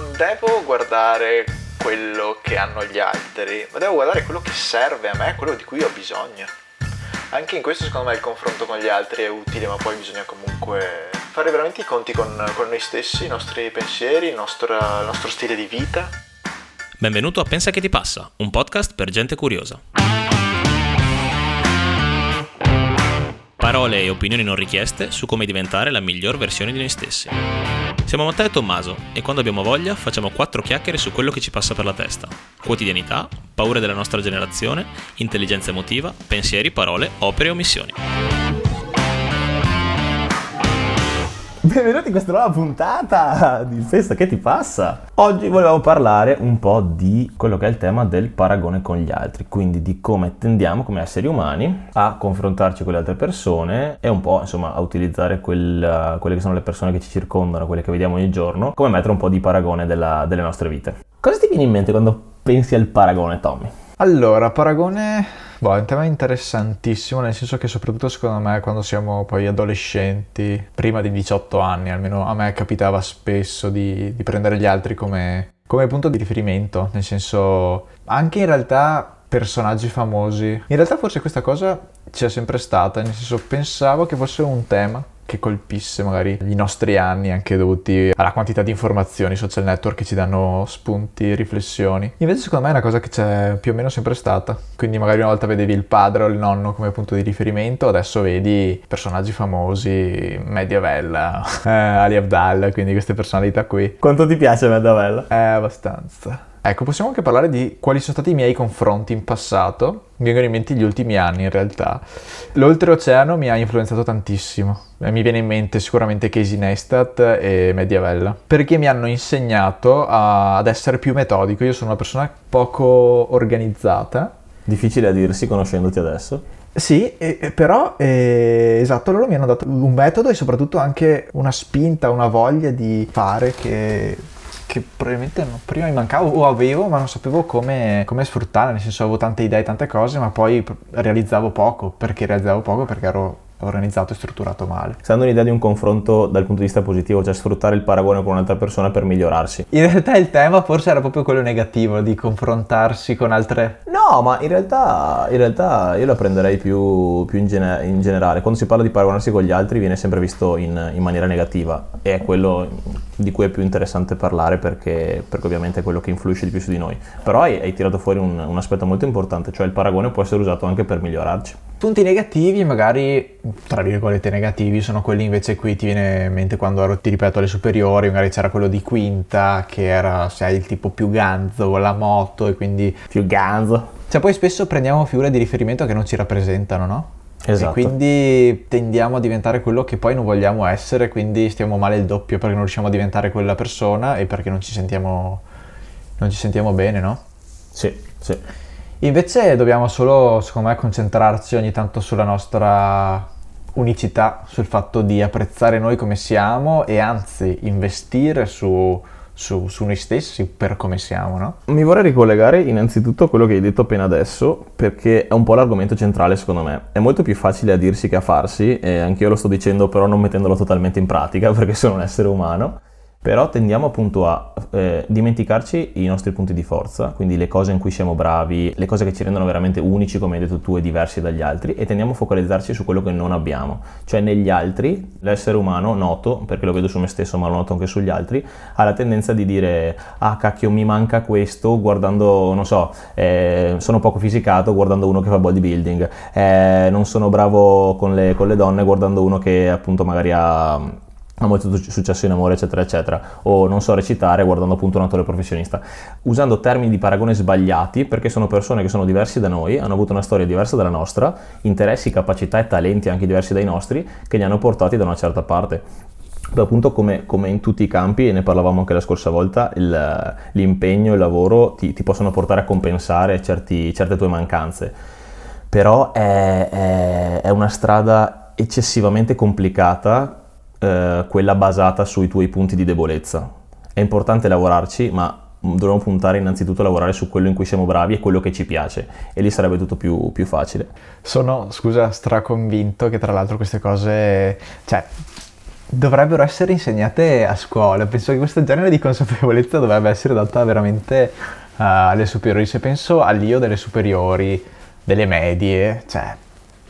non devo guardare quello che hanno gli altri, ma devo guardare quello che serve a me, quello di cui ho bisogno. Anche in questo secondo me il confronto con gli altri è utile, ma poi bisogna comunque fare veramente i conti con, con noi stessi, i nostri pensieri, il nostro, il nostro stile di vita. Benvenuto a Pensa che ti passa, un podcast per gente curiosa. Parole e opinioni non richieste su come diventare la miglior versione di noi stessi. Siamo Matteo e Tommaso e quando abbiamo voglia facciamo quattro chiacchiere su quello che ci passa per la testa. Quotidianità, paure della nostra generazione, intelligenza emotiva, pensieri, parole, opere e omissioni. Benvenuti in questa nuova puntata di Festa che ti passa. Oggi volevamo parlare un po' di quello che è il tema del paragone con gli altri, quindi di come tendiamo come esseri umani a confrontarci con le altre persone e un po' insomma a utilizzare quel, quelle che sono le persone che ci circondano, quelle che vediamo ogni giorno, come mettere un po' di paragone della, delle nostre vite. Cosa ti viene in mente quando pensi al paragone, Tommy? Allora, paragone Boh, è un tema interessantissimo, nel senso che soprattutto secondo me quando siamo poi adolescenti, prima di 18 anni almeno, a me capitava spesso di, di prendere gli altri come, come punto di riferimento, nel senso anche in realtà personaggi famosi. In realtà forse questa cosa c'è sempre stata, nel senso pensavo che fosse un tema che colpisse magari i nostri anni anche dovuti alla quantità di informazioni, social network che ci danno spunti, riflessioni. Invece secondo me è una cosa che c'è più o meno sempre stata. Quindi magari una volta vedevi il padre o il nonno come punto di riferimento, adesso vedi personaggi famosi, Mediavella, eh, Ali Abdal, quindi queste personalità qui. Quanto ti piace Mediavella? Eh, abbastanza. Ecco, possiamo anche parlare di quali sono stati i miei confronti in passato. Mi vengono in mente gli ultimi anni in realtà. L'oltreoceano mi ha influenzato tantissimo. Eh, mi viene in mente sicuramente Casey Neistat e Mediavella, perché mi hanno insegnato a, ad essere più metodico. Io sono una persona poco organizzata. Difficile a dirsi conoscendoti adesso. Sì, eh, però eh, esatto, loro mi hanno dato un metodo e soprattutto anche una spinta, una voglia di fare che che probabilmente prima mi mancava o avevo ma non sapevo come, come sfruttarla, nel senso avevo tante idee, tante cose ma poi realizzavo poco, perché realizzavo poco perché ero organizzato e strutturato male. Stai dando un'idea di un confronto dal punto di vista positivo, cioè sfruttare il paragone con un'altra persona per migliorarsi. In realtà il tema forse era proprio quello negativo, di confrontarsi con altre... No, ma in realtà, in realtà io la prenderei più, più in, gene- in, generale. Quando si parla di paragonarsi con gli altri viene sempre visto in, in, maniera negativa e è quello di cui è più interessante parlare perché, perché ovviamente è quello che influisce di più su di noi. Però hai, hai tirato fuori un, un aspetto molto importante, cioè il paragone può essere usato anche per migliorarci. Punti negativi, magari tra virgolette negativi, sono quelli invece qui ti viene in mente quando ero, ti ripeto, alle superiori, magari c'era quello di quinta che era, sai, il tipo più ganzo con la moto e quindi... Più ganzo. Cioè poi spesso prendiamo figure di riferimento che non ci rappresentano, no? Esatto. E quindi tendiamo a diventare quello che poi non vogliamo essere, quindi stiamo male il doppio perché non riusciamo a diventare quella persona e perché non ci sentiamo, non ci sentiamo bene, no? Sì, sì. Invece dobbiamo solo, secondo me, concentrarci ogni tanto sulla nostra unicità, sul fatto di apprezzare noi come siamo e anzi investire su, su, su, noi stessi per come siamo, no? Mi vorrei ricollegare innanzitutto a quello che hai detto appena adesso, perché è un po' l'argomento centrale secondo me. È molto più facile a dirsi che a farsi, e anch'io lo sto dicendo però non mettendolo totalmente in pratica, perché sono un essere umano però tendiamo appunto a eh, dimenticarci i nostri punti di forza, quindi le cose in cui siamo bravi, le cose che ci rendono veramente unici, come hai detto tu, e diversi dagli altri, e tendiamo a focalizzarci su quello che non abbiamo. Cioè negli altri, l'essere umano, noto, perché lo vedo su me stesso, ma lo noto anche sugli altri, ha la tendenza di dire, ah cacchio, mi manca questo, guardando, non so, eh, sono poco fisicato guardando uno che fa bodybuilding, eh, non sono bravo con le, con le donne guardando uno che appunto magari ha ha molto successo in amore, eccetera, eccetera, o non so recitare guardando appunto un attore professionista, usando termini di paragone sbagliati perché sono persone che sono diverse da noi, hanno avuto una storia diversa dalla nostra, interessi, capacità e talenti anche diversi dai nostri, che li hanno portati da una certa parte. Poi appunto come, come, in tutti i campi, e ne parlavamo anche la scorsa volta, il, l'impegno e il lavoro ti, ti, possono portare a compensare certi, certe tue mancanze, però è, è, è una strada eccessivamente complicata eh, quella basata sui tuoi punti di debolezza. È importante lavorarci, ma dovremmo puntare innanzitutto a lavorare su quello in cui siamo bravi e quello che ci piace e lì sarebbe tutto più, più facile. Sono, scusa, straconvinto che tra l'altro queste cose, cioè dovrebbero essere insegnate a scuola. Penso che questo genere di consapevolezza dovrebbe essere data veramente uh, alle superiori. Se penso all'io delle superiori, delle medie, cioè,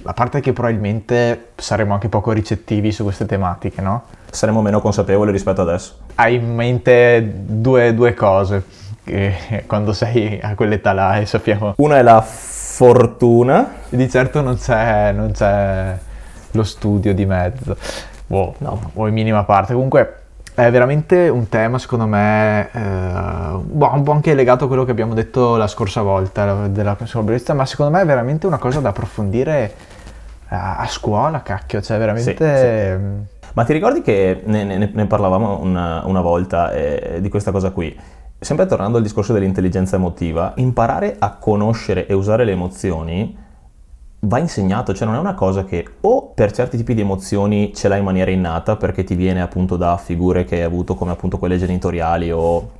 a parte che probabilmente saremo anche poco ricettivi su queste tematiche, no? Saremo meno consapevoli rispetto adesso. Hai in mente due, due cose quando sei a quell'età là e sappiamo... Una è la fortuna. Di certo non c'è, non c'è lo studio di mezzo boh, no, o in minima parte. Comunque è veramente un tema, secondo me, eh, boh, un po' anche legato a quello che abbiamo detto la scorsa volta della consapevolezza, ma secondo me è veramente una cosa da approfondire a, a scuola, cacchio, cioè veramente... Sì, sì. Ma ti ricordi che ne, ne, ne parlavamo una, una volta eh, di questa cosa qui? Sempre tornando al discorso dell'intelligenza emotiva, imparare a conoscere e usare le emozioni va insegnato, cioè non è una cosa che o per certi tipi di emozioni ce l'hai in maniera innata perché ti viene appunto da figure che hai avuto come appunto quelle genitoriali o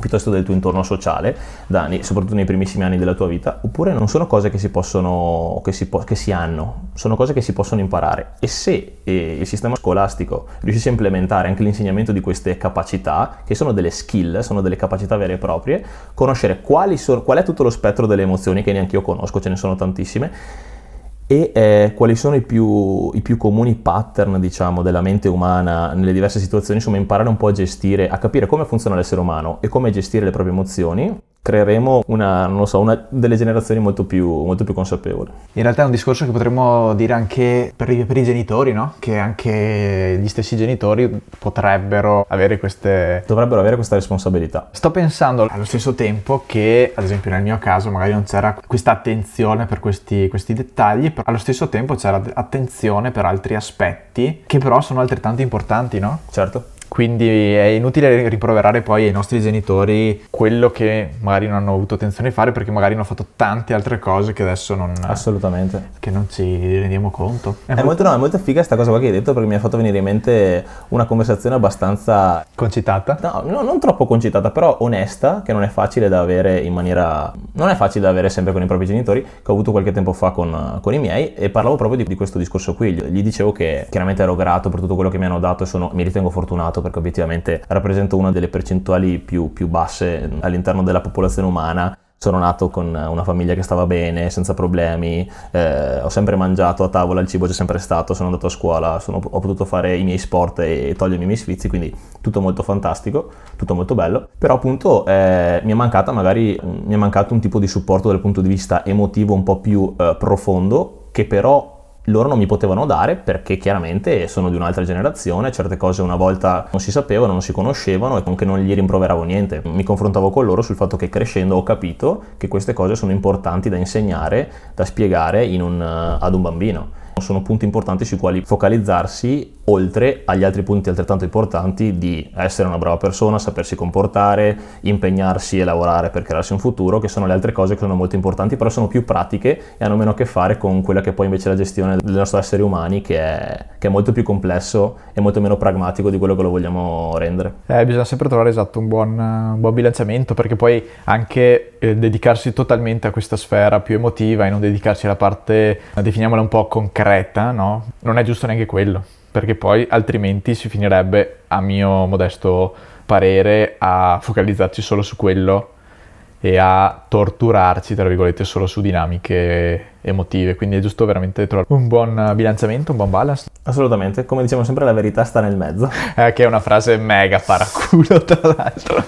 piuttosto del tuo intorno sociale, Dani, soprattutto nei primissimi anni della tua vita, oppure non sono cose che si possono, che si, po- che si hanno, sono cose che si possono imparare. E se eh, il sistema scolastico riuscisse a implementare anche l'insegnamento di queste capacità, che sono delle skill, sono delle capacità vere e proprie, conoscere sono, qual è tutto lo spettro delle emozioni, che neanche io conosco, ce ne sono tantissime, e eh, quali sono i più, i più, comuni pattern, diciamo, della mente umana nelle diverse situazioni, insomma imparare un po' a gestire, a capire come funziona l'essere umano e come gestire le proprie emozioni creeremo una, non so, una delle generazioni molto più, molto più, consapevoli. In realtà è un discorso che potremmo dire anche per i, per i, genitori, no? Che anche gli stessi genitori potrebbero avere queste... Dovrebbero avere questa responsabilità. Sto pensando allo stesso tempo che, ad esempio nel mio caso, magari non c'era questa attenzione per questi, questi dettagli, però allo stesso tempo c'era attenzione per altri aspetti che però sono altrettanto importanti, no? Certo. Quindi è inutile rimproverare poi ai nostri genitori quello che magari non hanno avuto attenzione a fare perché magari hanno fatto tante altre cose che adesso non... Assolutamente. Che non ci rendiamo conto. È, è molto, no, è molto figa questa cosa qua che hai detto perché mi ha fatto venire in mente una conversazione abbastanza... Concitata? No, no, non troppo concitata, però onesta, che non è facile da avere in maniera... Non è facile da avere sempre con i propri genitori, che ho avuto qualche tempo fa con, con i miei e parlavo proprio di, di, questo discorso qui. Gli dicevo che chiaramente ero grato per tutto quello che mi hanno dato e sono, mi ritengo fortunato perché obiettivamente rappresento una delle percentuali più, più basse all'interno della popolazione umana sono nato con una famiglia che stava bene, senza problemi, eh, ho sempre mangiato a tavola, il cibo c'è sempre stato, sono andato a scuola, sono, ho potuto fare i miei sport e togliermi i miei sfizi, quindi tutto molto fantastico, tutto molto bello. Però appunto eh, mi è mancata magari, mi è mancato un tipo di supporto dal punto di vista emotivo un po' più eh, profondo, che però loro non mi potevano dare perché chiaramente sono di un'altra generazione, certe cose una volta non si sapevano, non si conoscevano e anche non gli rimproveravo niente. Mi confrontavo con loro sul fatto che crescendo ho capito che queste cose sono importanti da insegnare, da spiegare un, ad un bambino sono punti importanti sui quali focalizzarsi oltre agli altri punti altrettanto importanti di essere una brava persona, sapersi comportare, impegnarsi e lavorare per crearsi un futuro, che sono le altre cose che sono molto importanti, però sono più pratiche e hanno meno a che fare con quella che poi invece è la gestione del nostro essere umani, che è, che è molto più complesso e molto meno pragmatico di quello che lo vogliamo rendere. Eh, bisogna sempre trovare esatto un buon, un buon bilanciamento, perché poi anche eh, dedicarsi totalmente a questa sfera più emotiva e non dedicarsi alla parte, definiamola un po' concreta, no? Non è giusto neanche quello perché poi altrimenti si finirebbe, a mio modesto parere, a focalizzarci solo su quello e a torturarci, tra virgolette, solo su dinamiche emotive, quindi è giusto veramente trovare un buon bilanciamento, un buon balance. Assolutamente, come diciamo sempre la verità sta nel mezzo. Eh, che è una frase mega paraculo tra l'altro.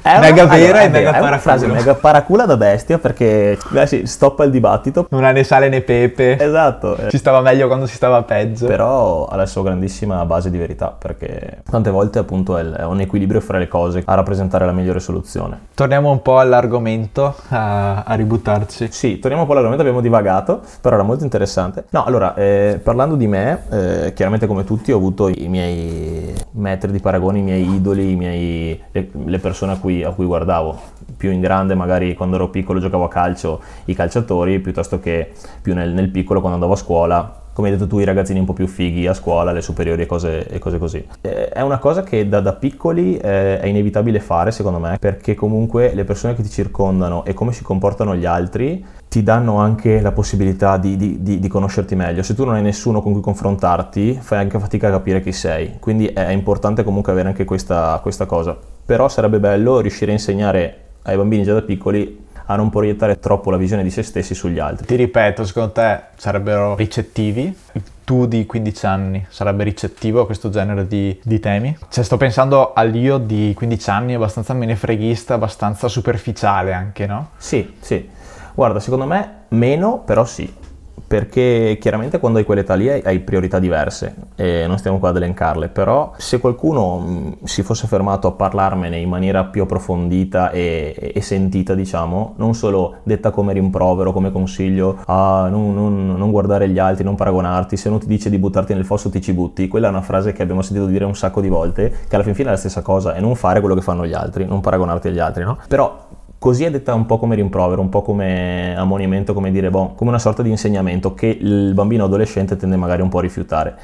È mega una, vera allora, e mega paraculo. È una frase mega paracula da bestia perché beh, sì, stoppa il dibattito. Non ha né sale né pepe. Esatto. Si stava meglio quando si stava peggio. Però ha la sua grandissima base di verità perché tante volte appunto è un equilibrio fra le cose a rappresentare la migliore soluzione. Torniamo un po' all'argomento, a, a ributtarci. Sì, torniamo un po' all'argomento, abbiamo divagato, però era molto interessante. No, allora, eh, parlando di me, eh, chiaramente come tutti ho avuto i miei metri di paragone, i miei idoli, i miei, le, le, persone a cui, a cui guardavo. Più in grande, magari quando ero piccolo giocavo a calcio, i calciatori, piuttosto che più nel, nel piccolo quando andavo a scuola come hai detto tu, i ragazzini un po' più fighi a scuola, le superiori e cose, e cose così. Eh, è una cosa che da, da piccoli eh, è inevitabile fare, secondo me, perché comunque le persone che ti circondano e come si comportano gli altri ti danno anche la possibilità di, di, di, di, conoscerti meglio. Se tu non hai nessuno con cui confrontarti, fai anche fatica a capire chi sei. Quindi è importante comunque avere anche questa, questa cosa. Però sarebbe bello riuscire a insegnare ai bambini già da piccoli a non proiettare troppo la visione di se stessi sugli altri. Ti ripeto, secondo te sarebbero ricettivi? Tu di 15 anni sarebbe ricettivo a questo genere di, di temi? Cioè sto pensando all'io di 15 anni abbastanza menefreghista, abbastanza superficiale anche, no? Sì, sì. Guarda, secondo me meno, però sì perché chiaramente quando hai quell'età lì hai, priorità diverse e non stiamo qua ad elencarle, però se qualcuno mh, si fosse fermato a parlarmene in maniera più approfondita e, e sentita, diciamo, non solo detta come rimprovero, come consiglio, a non, non, non, guardare gli altri, non paragonarti, se uno ti dice di buttarti nel fosso ti ci butti, quella è una frase che abbiamo sentito dire un sacco di volte, che alla fin fine è la stessa cosa, e non fare quello che fanno gli altri, non paragonarti agli altri, no? Però Così è detta un po' come rimprovero, un po' come ammonimento, come dire, boh, come una sorta di insegnamento che il bambino adolescente tende magari un po' a rifiutare.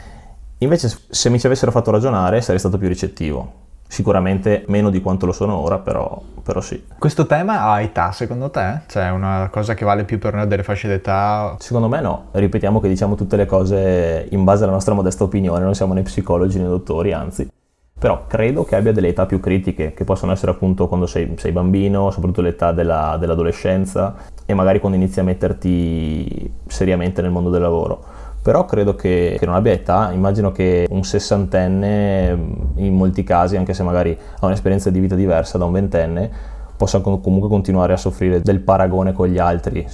Invece se mi ci avessero fatto ragionare sarei stato più ricettivo. Sicuramente meno di quanto lo sono ora, però, però sì. Questo tema ha età secondo te? Cioè è una cosa che vale più per noi delle fasce d'età? Secondo me no. Ripetiamo che diciamo tutte le cose in base alla nostra modesta opinione, non siamo né psicologi né dottori, anzi però credo che abbia delle età più critiche, che possono essere appunto quando sei, sei bambino, soprattutto l'età della, dell'adolescenza e magari quando inizi a metterti seriamente nel mondo del lavoro. Però credo che, che non abbia età, immagino che un sessantenne in molti casi, anche se magari ha un'esperienza di vita diversa da un ventenne, possa comunque continuare a soffrire del paragone con gli altri,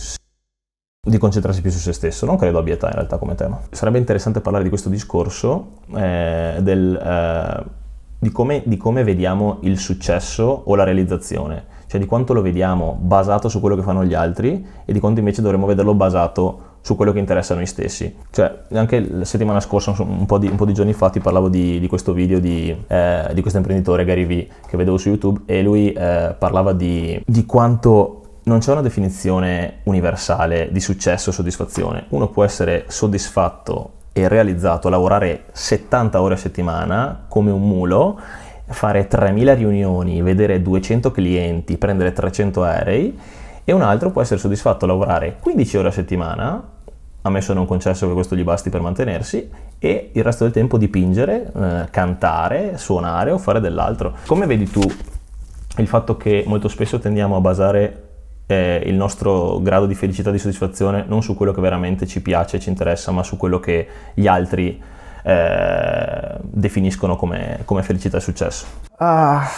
di concentrarsi più su se stesso. Non credo abbia età in realtà come tema. Sarebbe interessante parlare di questo discorso eh, del... Eh, di come, di come vediamo il successo o la realizzazione, cioè di quanto lo vediamo basato su quello che fanno gli altri e di quanto invece dovremmo vederlo basato su quello che interessa a noi stessi. Cioè, anche la settimana scorsa, un po' di, un po di giorni fa, ti parlavo di, di questo video di, eh, di, questo imprenditore, Gary Vee, che vedevo su YouTube, e lui eh, parlava di, di quanto non c'è una definizione universale di successo o soddisfazione. Uno può essere soddisfatto e realizzato lavorare 70 ore a settimana come un mulo, fare 3000 riunioni, vedere 200 clienti, prendere 300 aerei e un altro può essere soddisfatto lavorare 15 ore a settimana, ammesso non concesso che questo gli basti per mantenersi, e il resto del tempo dipingere, eh, cantare, suonare o fare dell'altro. Come vedi tu il fatto che molto spesso tendiamo a basare eh, il nostro grado di felicità e di soddisfazione non su quello che veramente ci piace e ci interessa, ma su quello che gli altri eh, definiscono come, come, felicità e successo? Ah,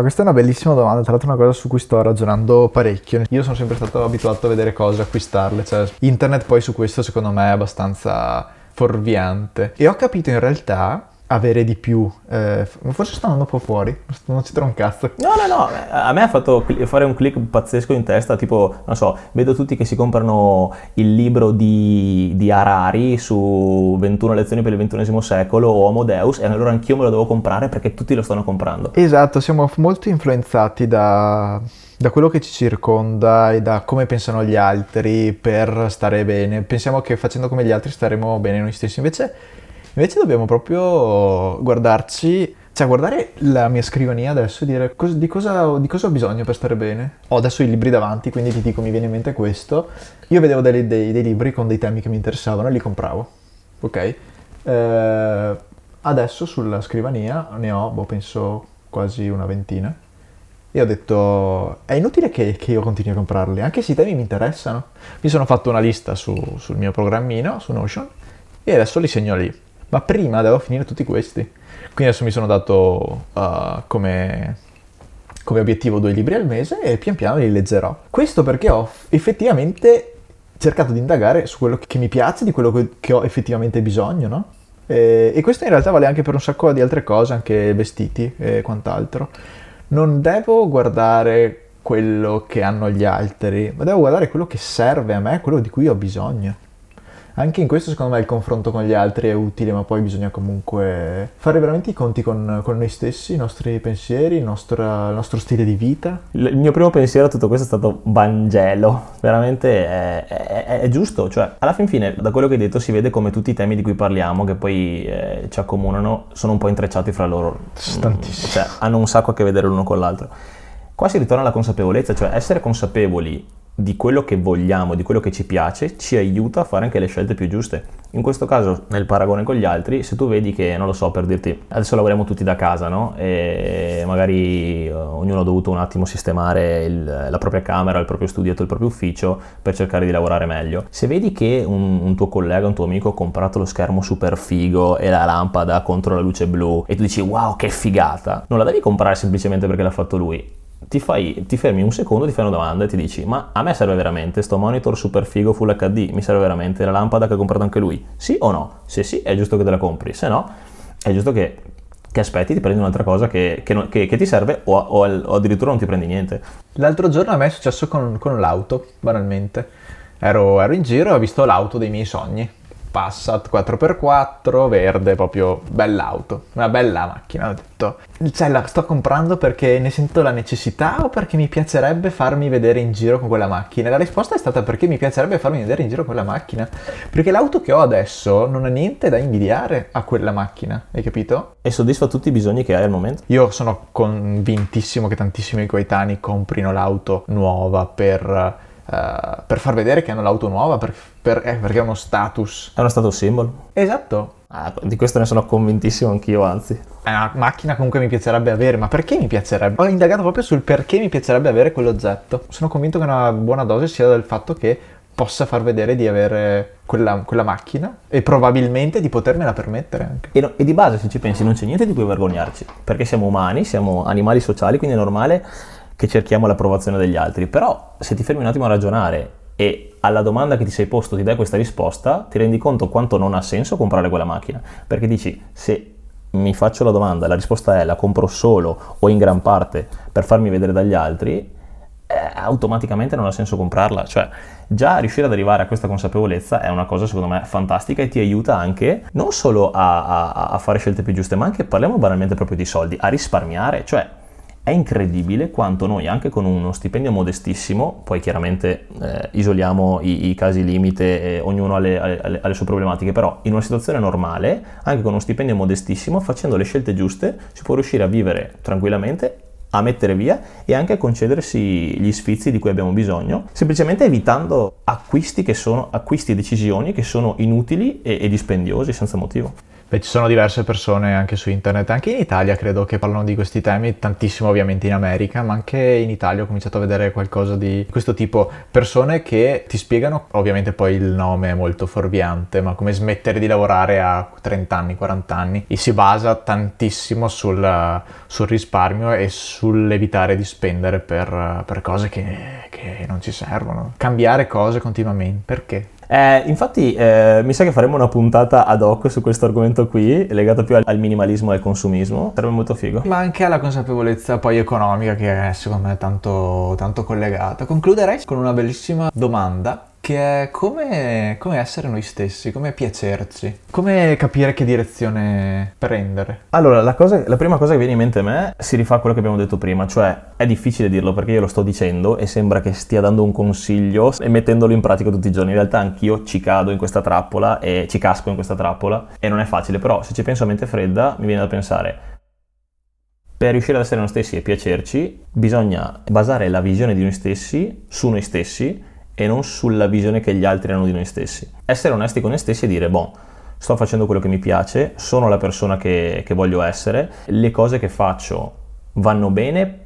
questa è una bellissima domanda, tra l'altro è una cosa su cui sto ragionando parecchio. Io sono sempre stato abituato a vedere cose, acquistarle, cioè internet poi su questo secondo me è abbastanza fuorviante. E ho capito in realtà avere di più. Eh, forse sto andando un po' fuori, non ci trovo un cazzo. No, no, no, a me ha fatto fare un click pazzesco in testa, tipo, non so, vedo tutti che si comprano il libro di, di Harari su 21 lezioni per il XXI secolo o Homo Deus e allora anch'io me lo devo comprare perché tutti lo stanno comprando. Esatto, siamo molto influenzati da, da quello che ci circonda e da come pensano gli altri per stare bene. Pensiamo che facendo come gli altri staremo bene noi stessi, invece Invece dobbiamo proprio guardarci, cioè guardare la mia scrivania adesso e dire cos- di, cosa, di, cosa, ho bisogno per stare bene. Ho adesso i libri davanti, quindi ti dico, mi viene in mente questo. Io vedevo dei, dei, dei libri con dei temi che mi interessavano e li compravo, ok? Eh, adesso sulla scrivania ne ho, boh, penso quasi una ventina. E ho detto, è inutile che, che, io continui a comprarli, anche se i temi mi interessano. Mi sono fatto una lista su, sul mio programmino, su Notion, e adesso li segno lì ma prima devo finire tutti questi. Quindi adesso mi sono dato uh, come, come obiettivo due libri al mese e pian piano li leggerò. Questo perché ho effettivamente cercato di indagare su quello che mi piace, di quello che ho effettivamente bisogno, no? E, e, questo in realtà vale anche per un sacco di altre cose, anche vestiti e quant'altro. Non devo guardare quello che hanno gli altri, ma devo guardare quello che serve a me, quello di cui ho bisogno. Anche in questo secondo me il confronto con gli altri è utile, ma poi bisogna comunque fare veramente i conti con, con noi stessi, i nostri pensieri, il nostro, il nostro, stile di vita. Il mio primo pensiero a tutto questo è stato Vangelo, veramente è, è, è, giusto, cioè alla fin fine da quello che hai detto si vede come tutti i temi di cui parliamo, che poi eh, ci accomunano, sono un po' intrecciati fra loro. Tantissimo. Cioè hanno un sacco a che vedere l'uno con l'altro. Qua si ritorna alla consapevolezza, cioè essere consapevoli di quello che vogliamo, di quello che ci piace, ci aiuta a fare anche le scelte più giuste. In questo caso, nel paragone con gli altri, se tu vedi che, non lo so, per dirti, adesso lavoriamo tutti da casa, no? E magari uh, ognuno ha dovuto un attimo sistemare il, la propria camera, il proprio studio, il proprio ufficio per cercare di lavorare meglio. Se vedi che un, un tuo collega, un tuo amico ha comprato lo schermo super figo e la lampada contro la luce blu e tu dici wow che figata, non la devi comprare semplicemente perché l'ha fatto lui ti, fai, ti, fermi un secondo, ti fai una domanda e ti dici: Ma a me serve veramente sto monitor super figo full HD? Mi serve veramente la lampada che ha comprato anche lui? Sì o no? Se sì, è giusto che te la compri, se no, è giusto che, che aspetti, ti prendi un'altra cosa che, che, che, ti serve o, o, o, addirittura non ti prendi niente. L'altro giorno a me è successo con, con l'auto, banalmente. Ero, ero in giro e ho visto l'auto dei miei sogni Passat 4x4 verde, proprio bell'auto, una bella macchina. Ho detto, cioè la sto comprando perché ne sento la necessità o perché mi piacerebbe farmi vedere in giro con quella macchina? La risposta è stata perché mi piacerebbe farmi vedere in giro con quella macchina. Perché l'auto che ho adesso non ha niente da invidiare a quella macchina, hai capito? E soddisfa tutti i bisogni che hai al momento? Io sono convintissimo che tantissimi coetanei comprino l'auto nuova per uh, per far vedere che hanno l'auto nuova, per, per, eh, perché è uno status. È uno status symbol? Esatto. Ah, di questo ne sono convintissimo anch'io, anzi. È una macchina comunque mi piacerebbe avere, ma perché mi piacerebbe? Ho indagato proprio sul perché mi piacerebbe avere quell'oggetto. Sono convinto che una buona dose sia del fatto che possa far vedere di avere quella, quella, macchina e probabilmente di potermela permettere anche. E, no, e, di base, se ci pensi, non c'è niente di cui vergognarci, perché siamo umani, siamo animali sociali, quindi è normale che cerchiamo l'approvazione degli altri, però se ti fermi un attimo a ragionare e alla domanda che ti sei posto ti dai questa risposta, ti rendi conto quanto non ha senso comprare quella macchina, perché dici se mi faccio la domanda, la risposta è la compro solo o in gran parte per farmi vedere dagli altri, eh, automaticamente non ha senso comprarla, cioè già riuscire ad arrivare a questa consapevolezza è una cosa secondo me fantastica e ti aiuta anche non solo a, a, a fare scelte più giuste, ma anche, parliamo banalmente proprio di soldi, a risparmiare, cioè è incredibile quanto noi, anche con uno stipendio modestissimo, poi chiaramente eh, isoliamo i, i, casi limite, eh, ognuno ha le, ha, le, ha le, sue problematiche, però in una situazione normale, anche con uno stipendio modestissimo, facendo le scelte giuste, si può riuscire a vivere tranquillamente a mettere via e anche a concedersi gli sfizi di cui abbiamo bisogno, semplicemente evitando acquisti, che sono, acquisti e decisioni che sono inutili e, e dispendiosi senza motivo. Beh, ci sono diverse persone anche su internet, anche in Italia credo che parlano di questi temi, tantissimo ovviamente in America, ma anche in Italia ho cominciato a vedere qualcosa di questo tipo. Persone che ti spiegano, ovviamente poi il nome è molto fuorviante, ma come smettere di lavorare a 30 anni, 40 anni, e si basa tantissimo sul, sul risparmio e sull'evitare di spendere per, per cose che, che non ci servono. Cambiare cose continuamente, perché? Eh, infatti eh, mi sa che faremo una puntata ad hoc su questo argomento qui, legato più al, al, minimalismo e al consumismo, sarebbe molto figo. Ma anche alla consapevolezza poi economica che è secondo me tanto, tanto collegata. Concluderei con una bellissima domanda che è come, come, essere noi stessi, come piacerci, come capire che direzione prendere. Allora, la, cosa, la, prima cosa che viene in mente a me si rifà a quello che abbiamo detto prima, cioè è difficile dirlo perché io lo sto dicendo e sembra che stia dando un consiglio e mettendolo in pratica tutti i giorni. In realtà anch'io ci cado in questa trappola e ci casco in questa trappola e non è facile, però se ci penso a mente fredda mi viene da pensare per riuscire ad essere noi stessi e piacerci, bisogna basare la visione di noi stessi su noi stessi e non sulla visione che gli altri hanno di noi stessi. Essere onesti con noi stessi e dire, boh, sto facendo quello che mi piace, sono la persona che, che voglio essere, le cose che faccio vanno bene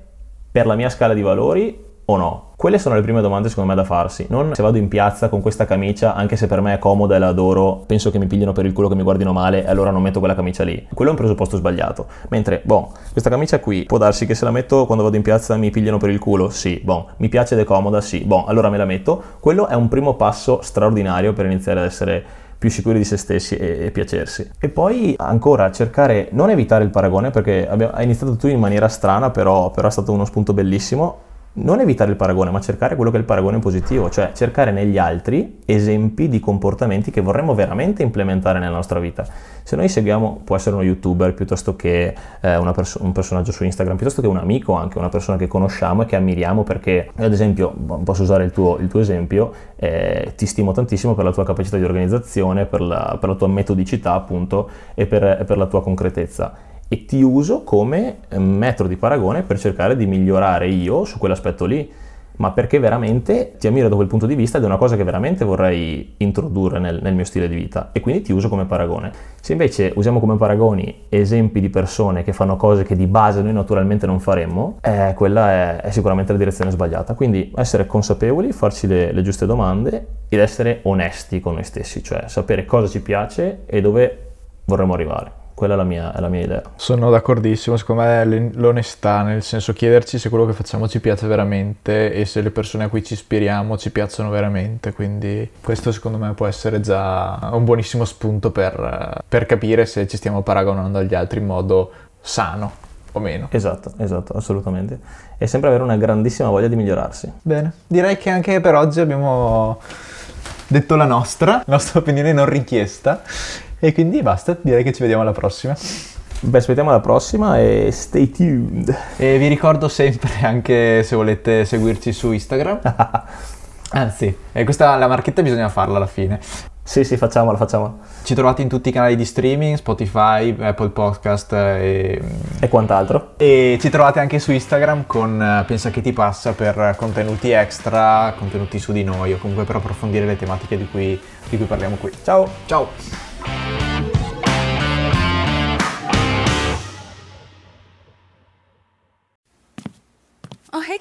per la mia scala di valori o no? Quelle sono le prime domande secondo me da farsi. Non se vado in piazza con questa camicia, anche se per me è comoda e la adoro, penso che mi pigliano per il culo che mi guardino male e allora non metto quella camicia lì. Quello è un presupposto sbagliato. Mentre, boh, questa camicia qui può darsi che se la metto quando vado in piazza mi pigliano per il culo? Sì, boh, mi piace ed è comoda? Sì, boh, allora me la metto. Quello è un primo passo straordinario per iniziare ad essere più sicuri di se stessi e, e, piacersi. E poi ancora cercare, non evitare il paragone perché abbiamo, hai iniziato tu in maniera strana, però, però è stato uno spunto bellissimo non evitare il paragone, ma cercare quello che è il paragone positivo, cioè cercare negli altri esempi di comportamenti che vorremmo veramente implementare nella nostra vita. Se noi seguiamo, può essere uno youtuber piuttosto che eh, perso- un personaggio su Instagram, piuttosto che un amico, anche una persona che conosciamo e che ammiriamo perché, ad esempio, posso usare il tuo, il tuo esempio, eh, ti stimo tantissimo per la tua capacità di organizzazione, per la, per la tua metodicità appunto e per, per la tua concretezza e ti uso come eh, metodo di paragone per cercare di migliorare io su quell'aspetto lì, ma perché veramente ti ammiro da quel punto di vista ed è una cosa che veramente vorrei introdurre nel, nel, mio stile di vita e quindi ti uso come paragone. Se invece usiamo come paragoni esempi di persone che fanno cose che di base noi naturalmente non faremmo, eh, quella è, è, sicuramente la direzione sbagliata. Quindi essere consapevoli, farci le, le giuste domande ed essere onesti con noi stessi, cioè sapere cosa ci piace e dove vorremmo arrivare. Quella è la, mia, è la mia idea. Sono d'accordissimo, secondo me è l'onestà, nel senso chiederci se quello che facciamo ci piace veramente e se le persone a cui ci ispiriamo ci piacciono veramente, quindi questo secondo me può essere già un buonissimo spunto per, per capire se ci stiamo paragonando agli altri in modo sano o meno. Esatto, esatto, assolutamente. E sempre avere una grandissima voglia di migliorarsi. Bene, direi che anche per oggi abbiamo detto la nostra, la nostra opinione non richiesta. E quindi basta, direi che ci vediamo alla prossima. Beh, aspettiamo alla prossima e stay tuned. E vi ricordo sempre, anche se volete seguirci su Instagram. Anzi, e questa la marchetta bisogna farla alla fine. Sì, sì, facciamola, facciamola. Ci trovate in tutti i canali di streaming, Spotify, Apple Podcast e... E quant'altro. E ci trovate anche su Instagram con eh, Pensa che ti passa per contenuti extra, contenuti su di noi o comunque per approfondire le tematiche di cui, di cui parliamo qui. Ciao! Ciao!